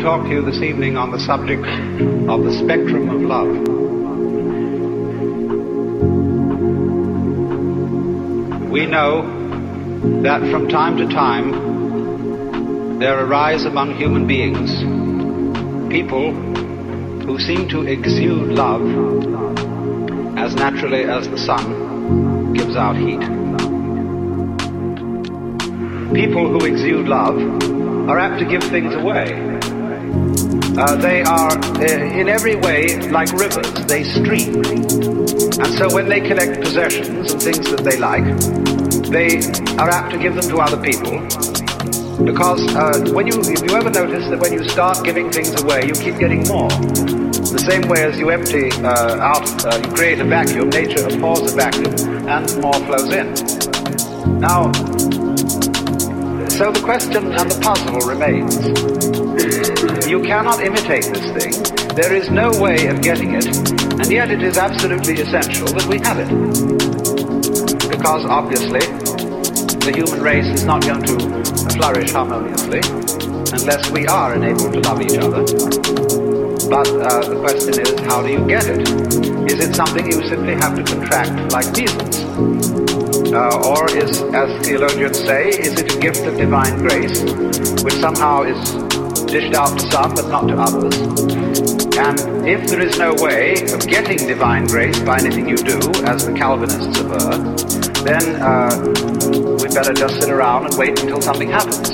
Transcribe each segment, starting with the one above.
talk to you this evening on the subject of the spectrum of love. We know that from time to time there arise among human beings people who seem to exude love as naturally as the sun gives out heat. People who exude love are apt to give things away. Uh, they are uh, in every way like rivers. They stream. And so when they collect possessions and things that they like, they are apt to give them to other people. Because uh, when you, if you ever notice that when you start giving things away, you keep getting more. The same way as you empty uh, out, uh, you create a vacuum, nature abhors a vacuum, and more flows in. Now, so the question and the puzzle remains. You cannot imitate this thing. There is no way of getting it, and yet it is absolutely essential that we have it. Because obviously, the human race is not going to flourish harmoniously unless we are enabled to love each other. But uh, the question is, how do you get it? Is it something you simply have to contract like measles? Uh, or is, as theologians say, is it a gift of divine grace, which somehow is dished out to some but not to others. And if there is no way of getting divine grace by anything you do, as the Calvinists aver, then uh, we'd better just sit around and wait until something happens.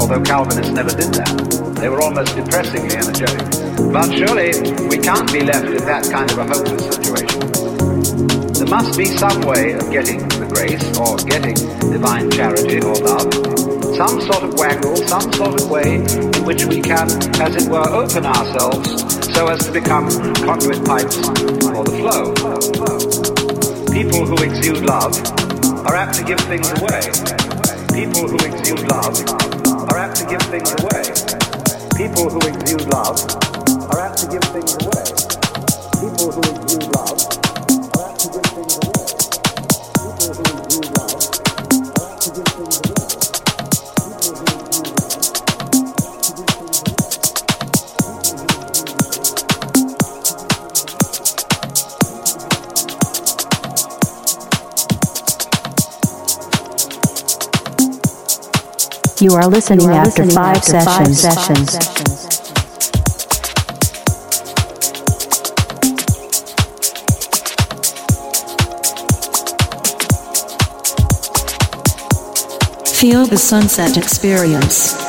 Although Calvinists never did that. They were almost depressingly energetic. But surely we can't be left in that kind of a hopeless situation. There must be some way of getting grace or getting divine charity or love some sort of wangle, some sort of way in which we can, as it were, open ourselves so as to become conduit pipes for the flow. People who exude love are apt to give things away. People who exude love are apt to give things away. People who exude love are apt to give things away. People who exude love You are listening, you are after, listening five, after sessions. five sessions. Feel the sunset experience.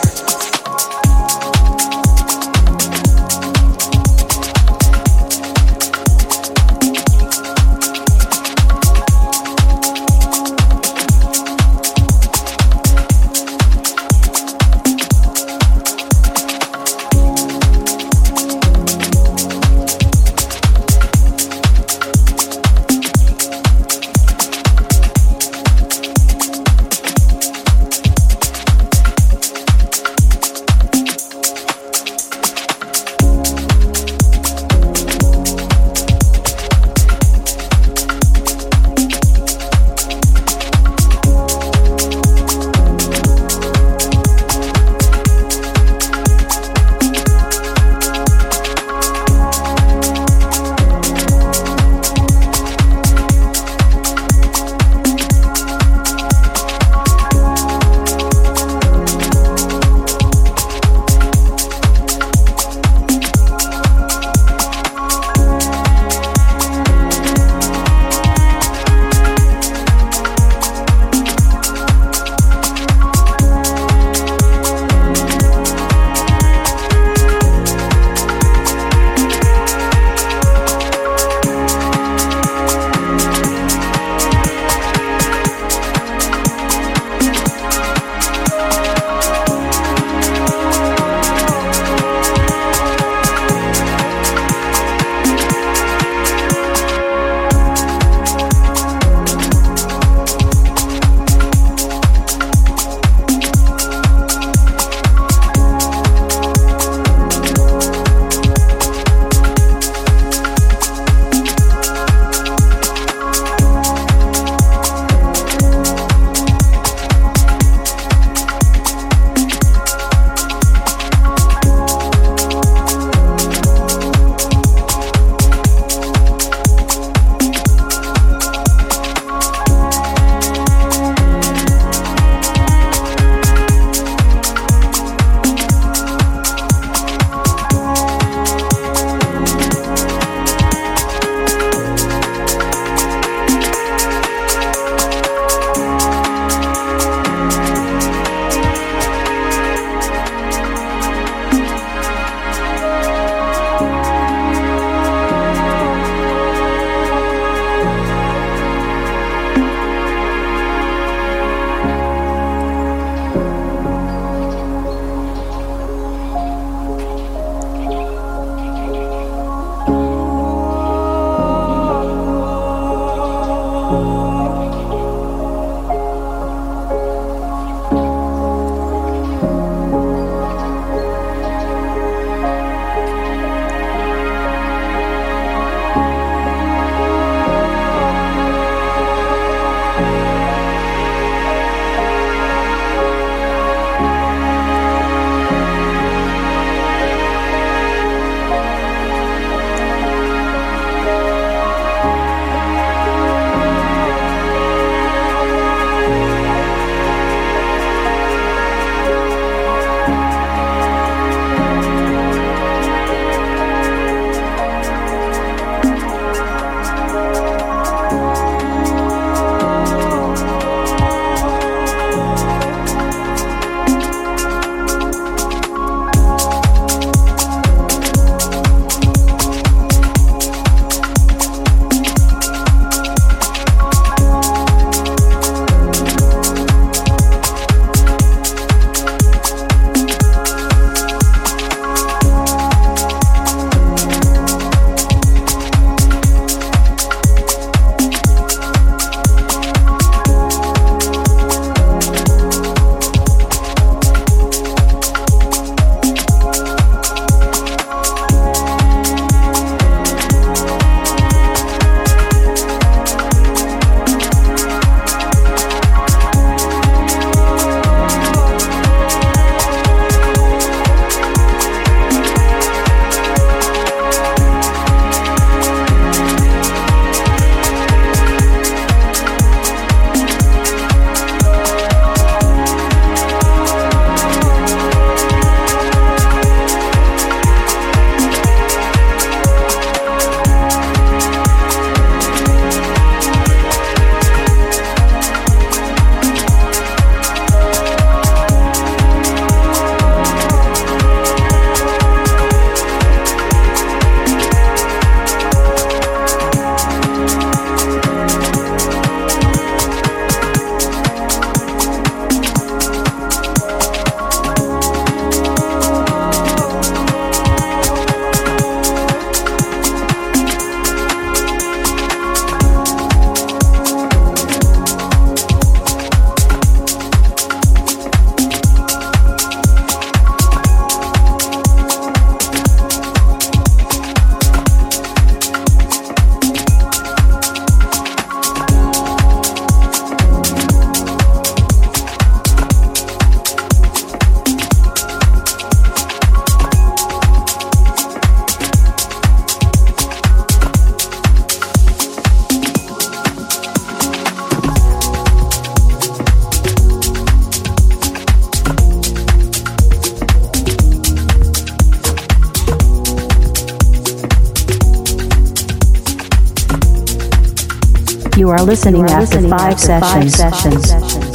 You are listening You are after listening five after five sessions. sessions.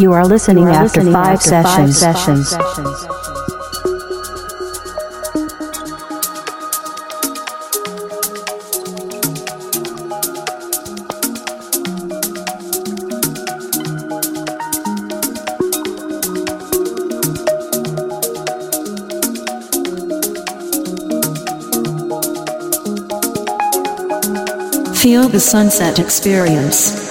You are listening, you are after, listening five, after sessions. five sessions. Five sessions. Feel the sunset experience.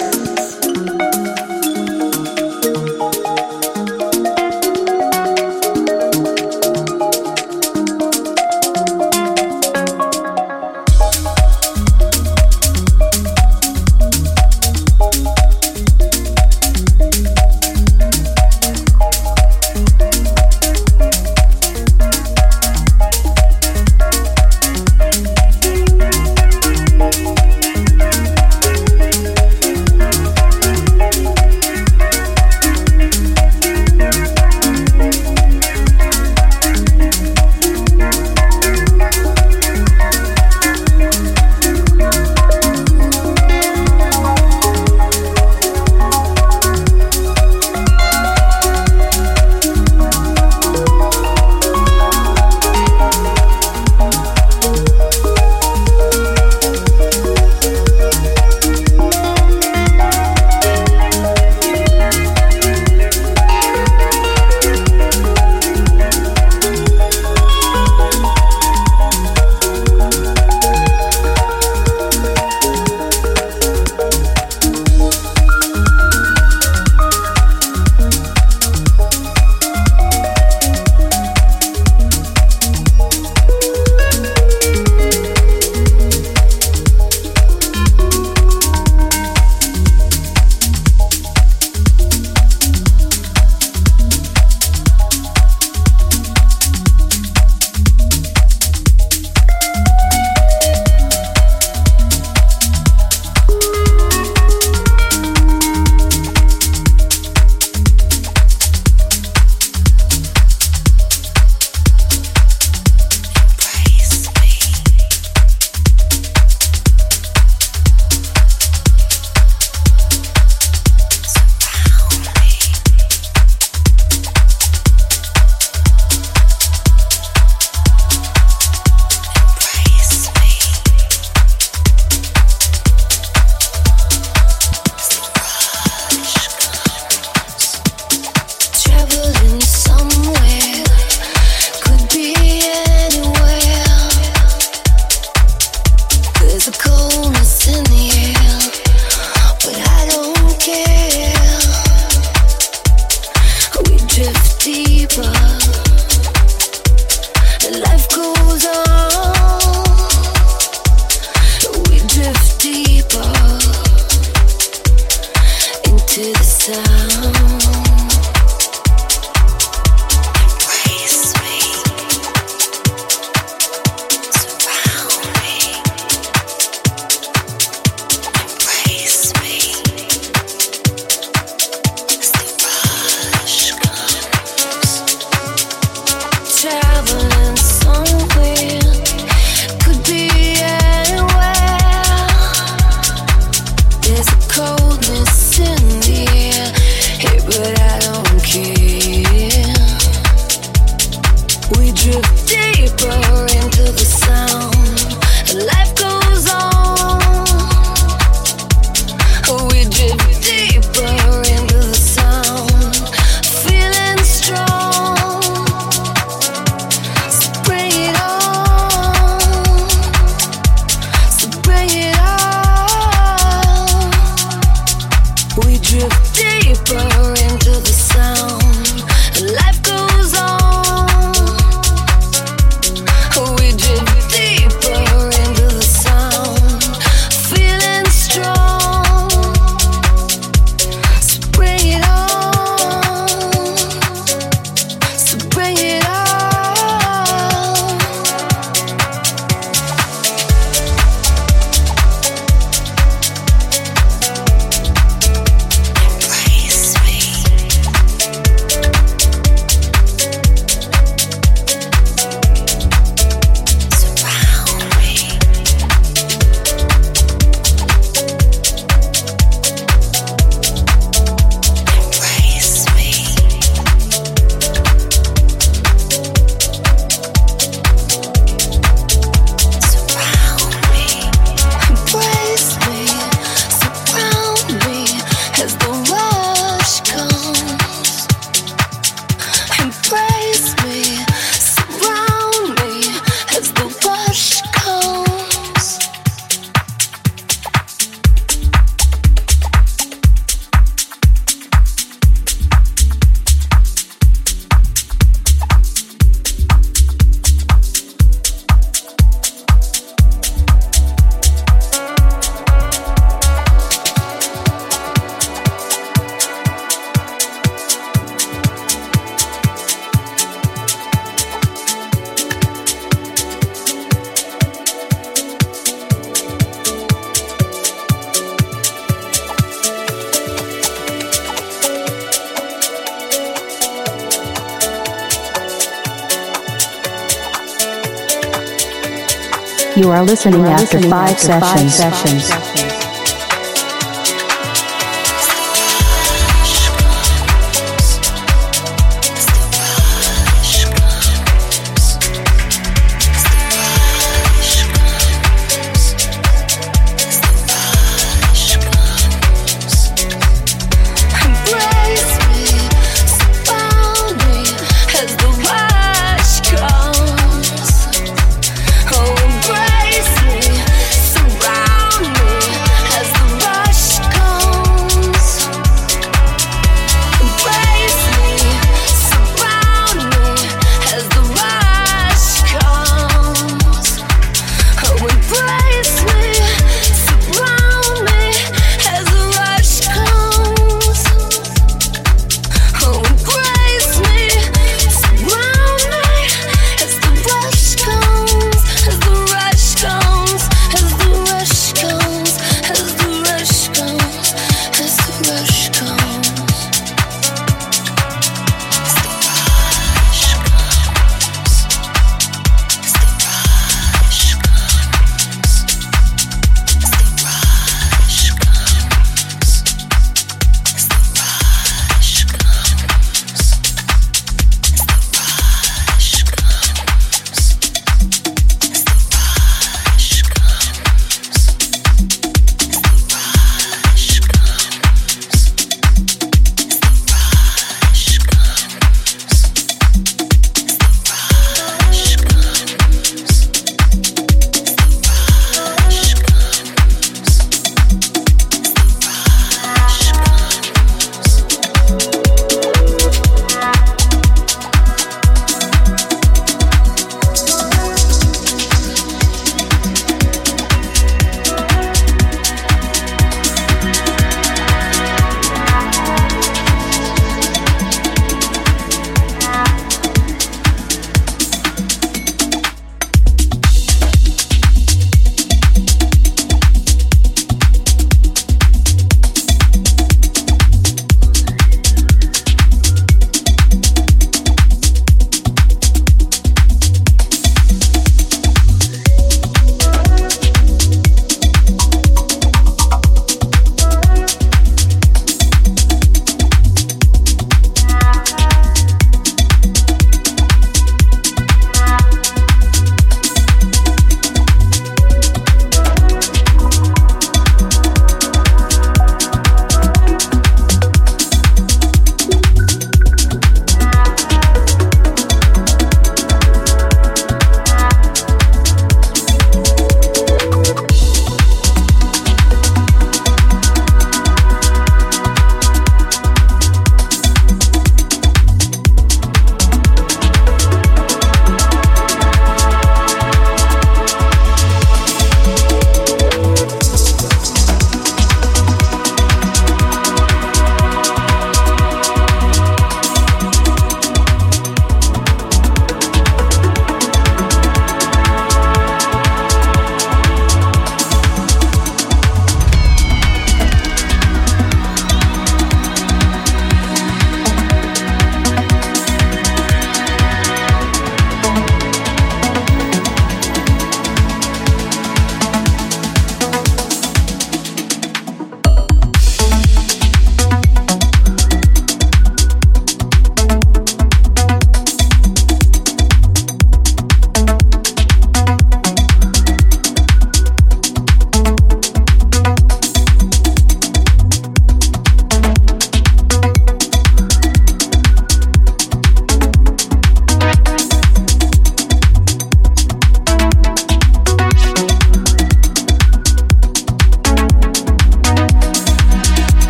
Listening after five sessions. sessions.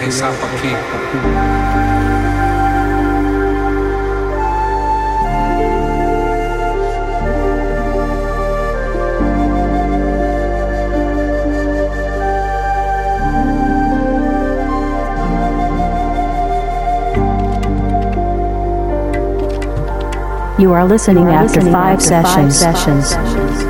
Que lhe ressapa aqui. You are listening after five sessions. sessions.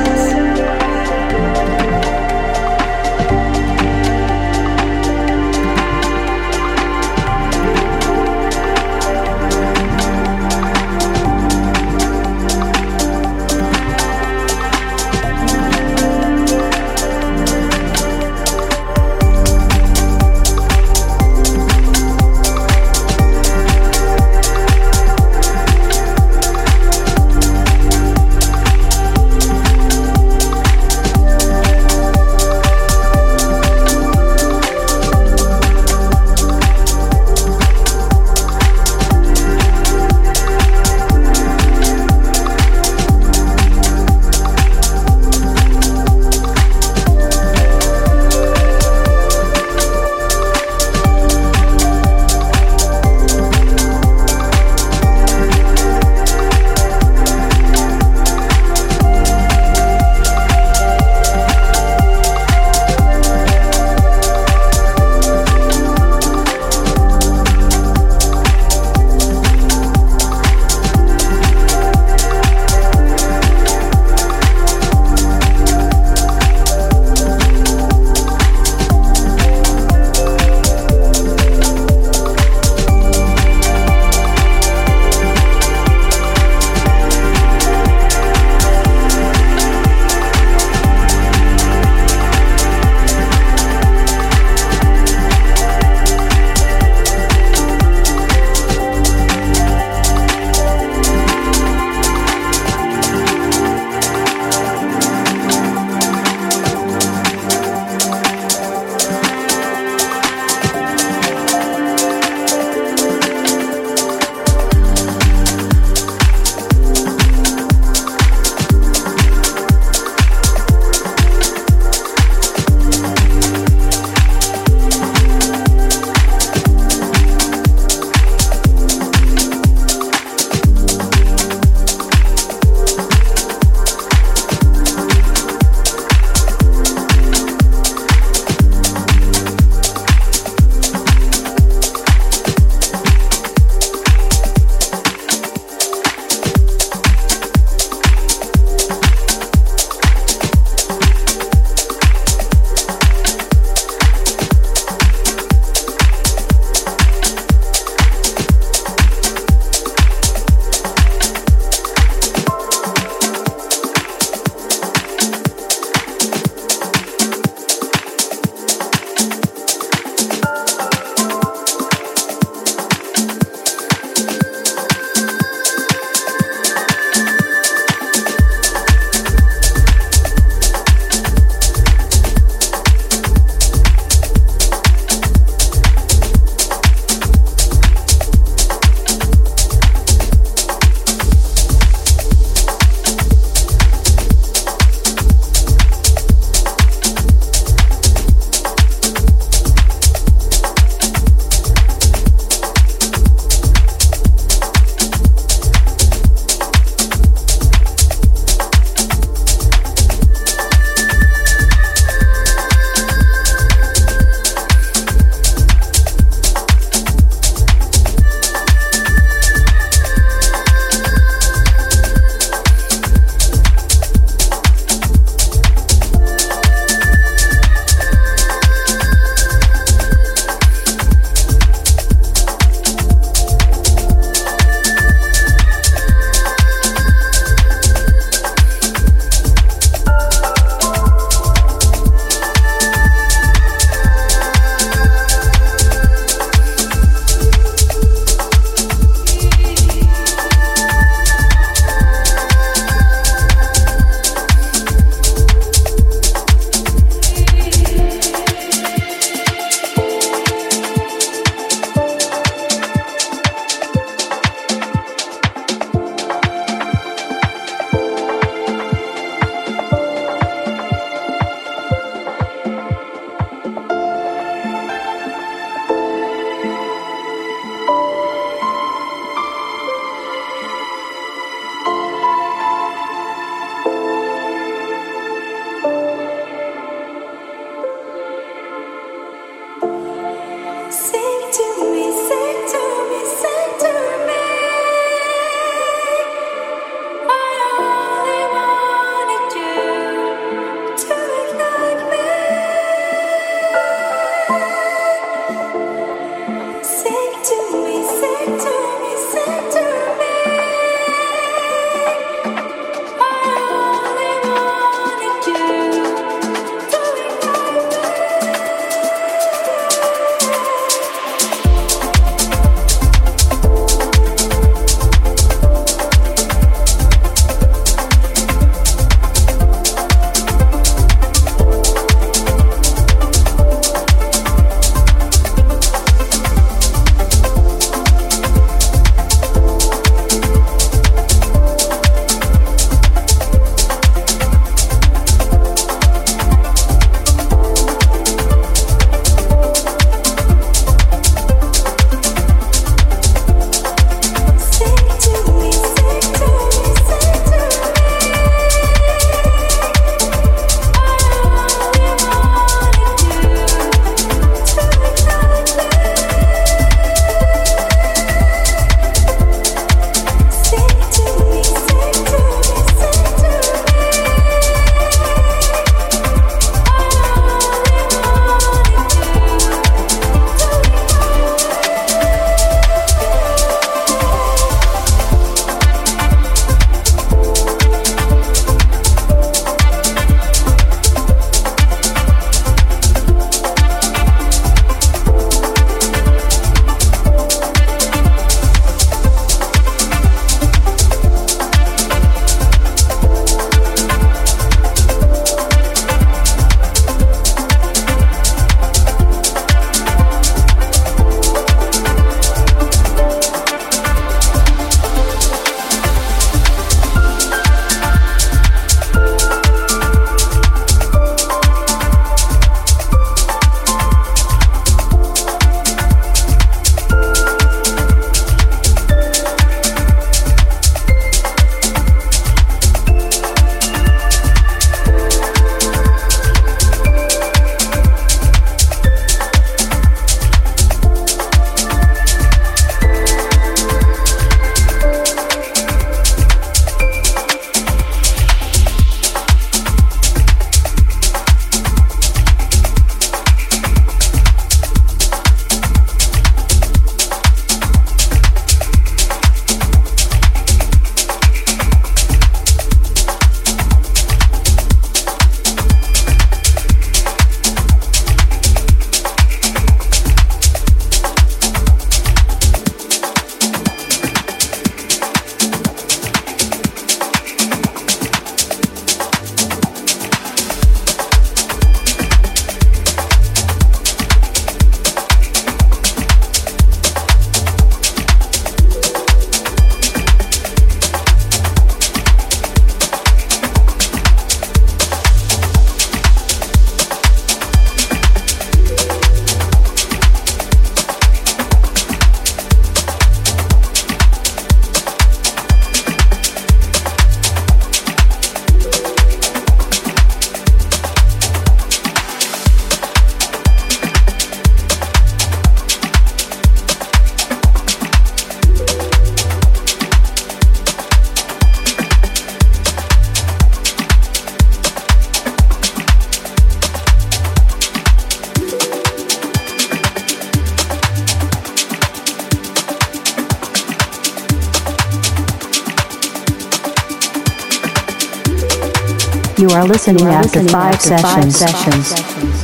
Listening after five sessions.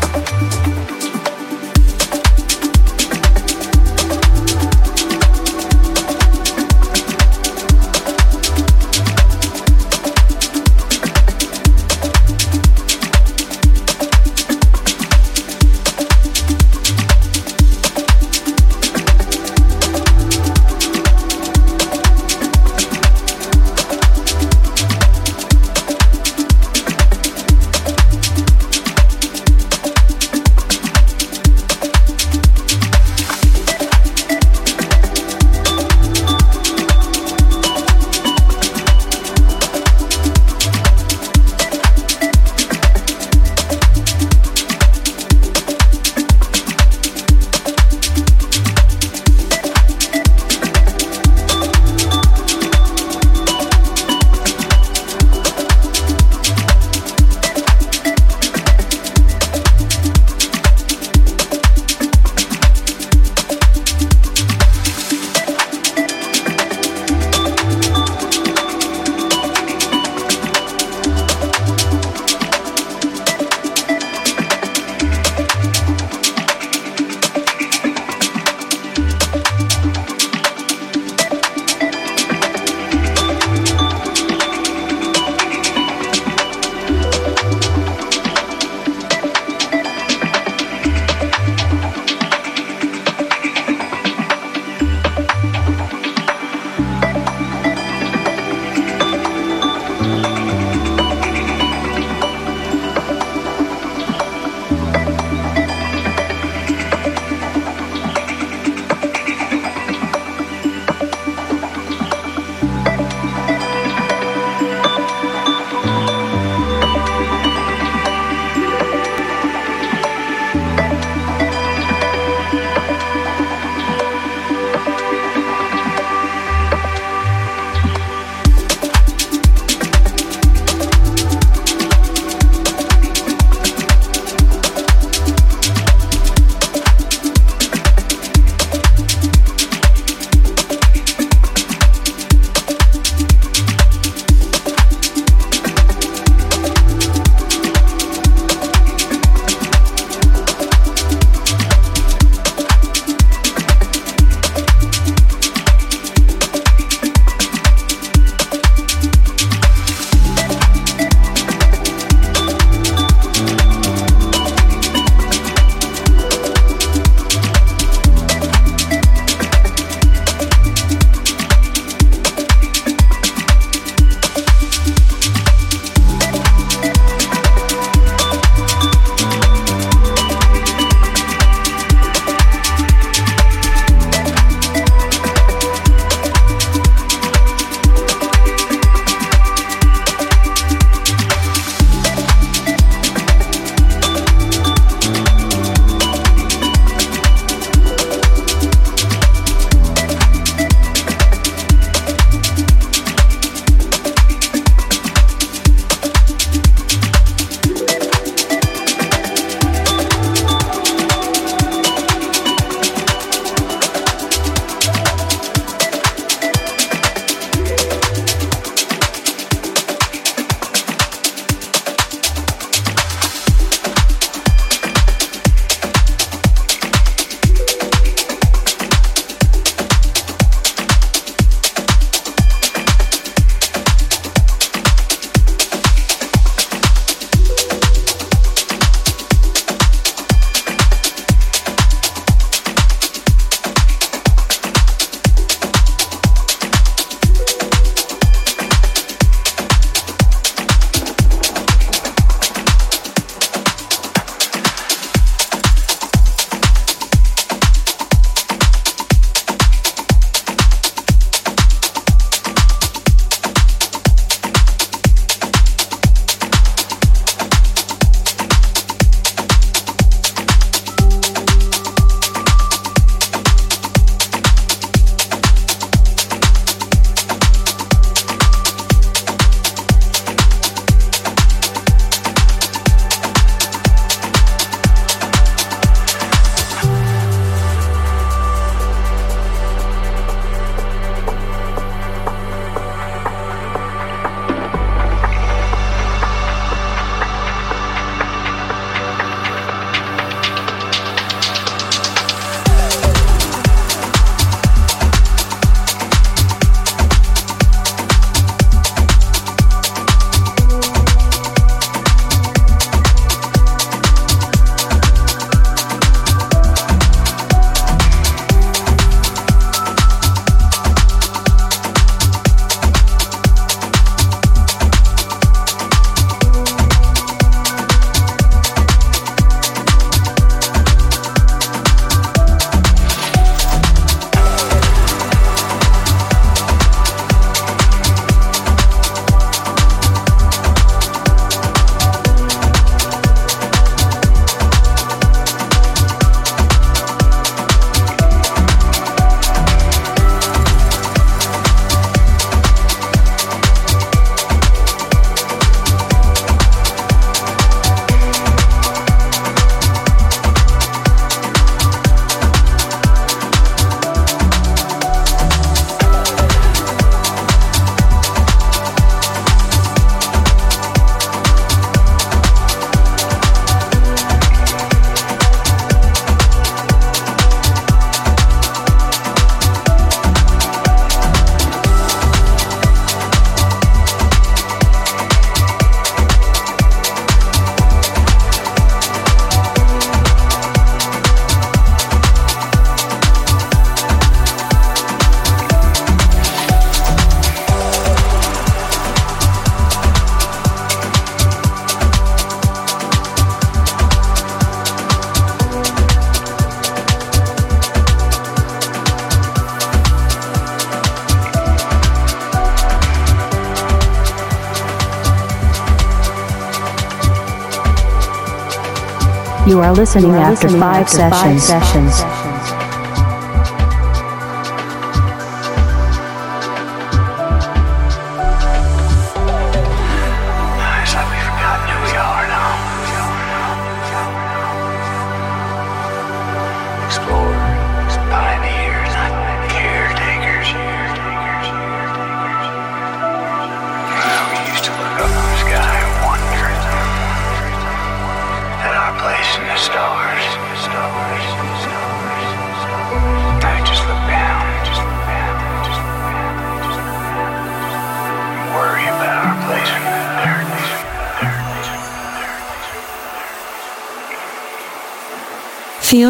are listening, are after, listening five after, five sessions. Five sessions.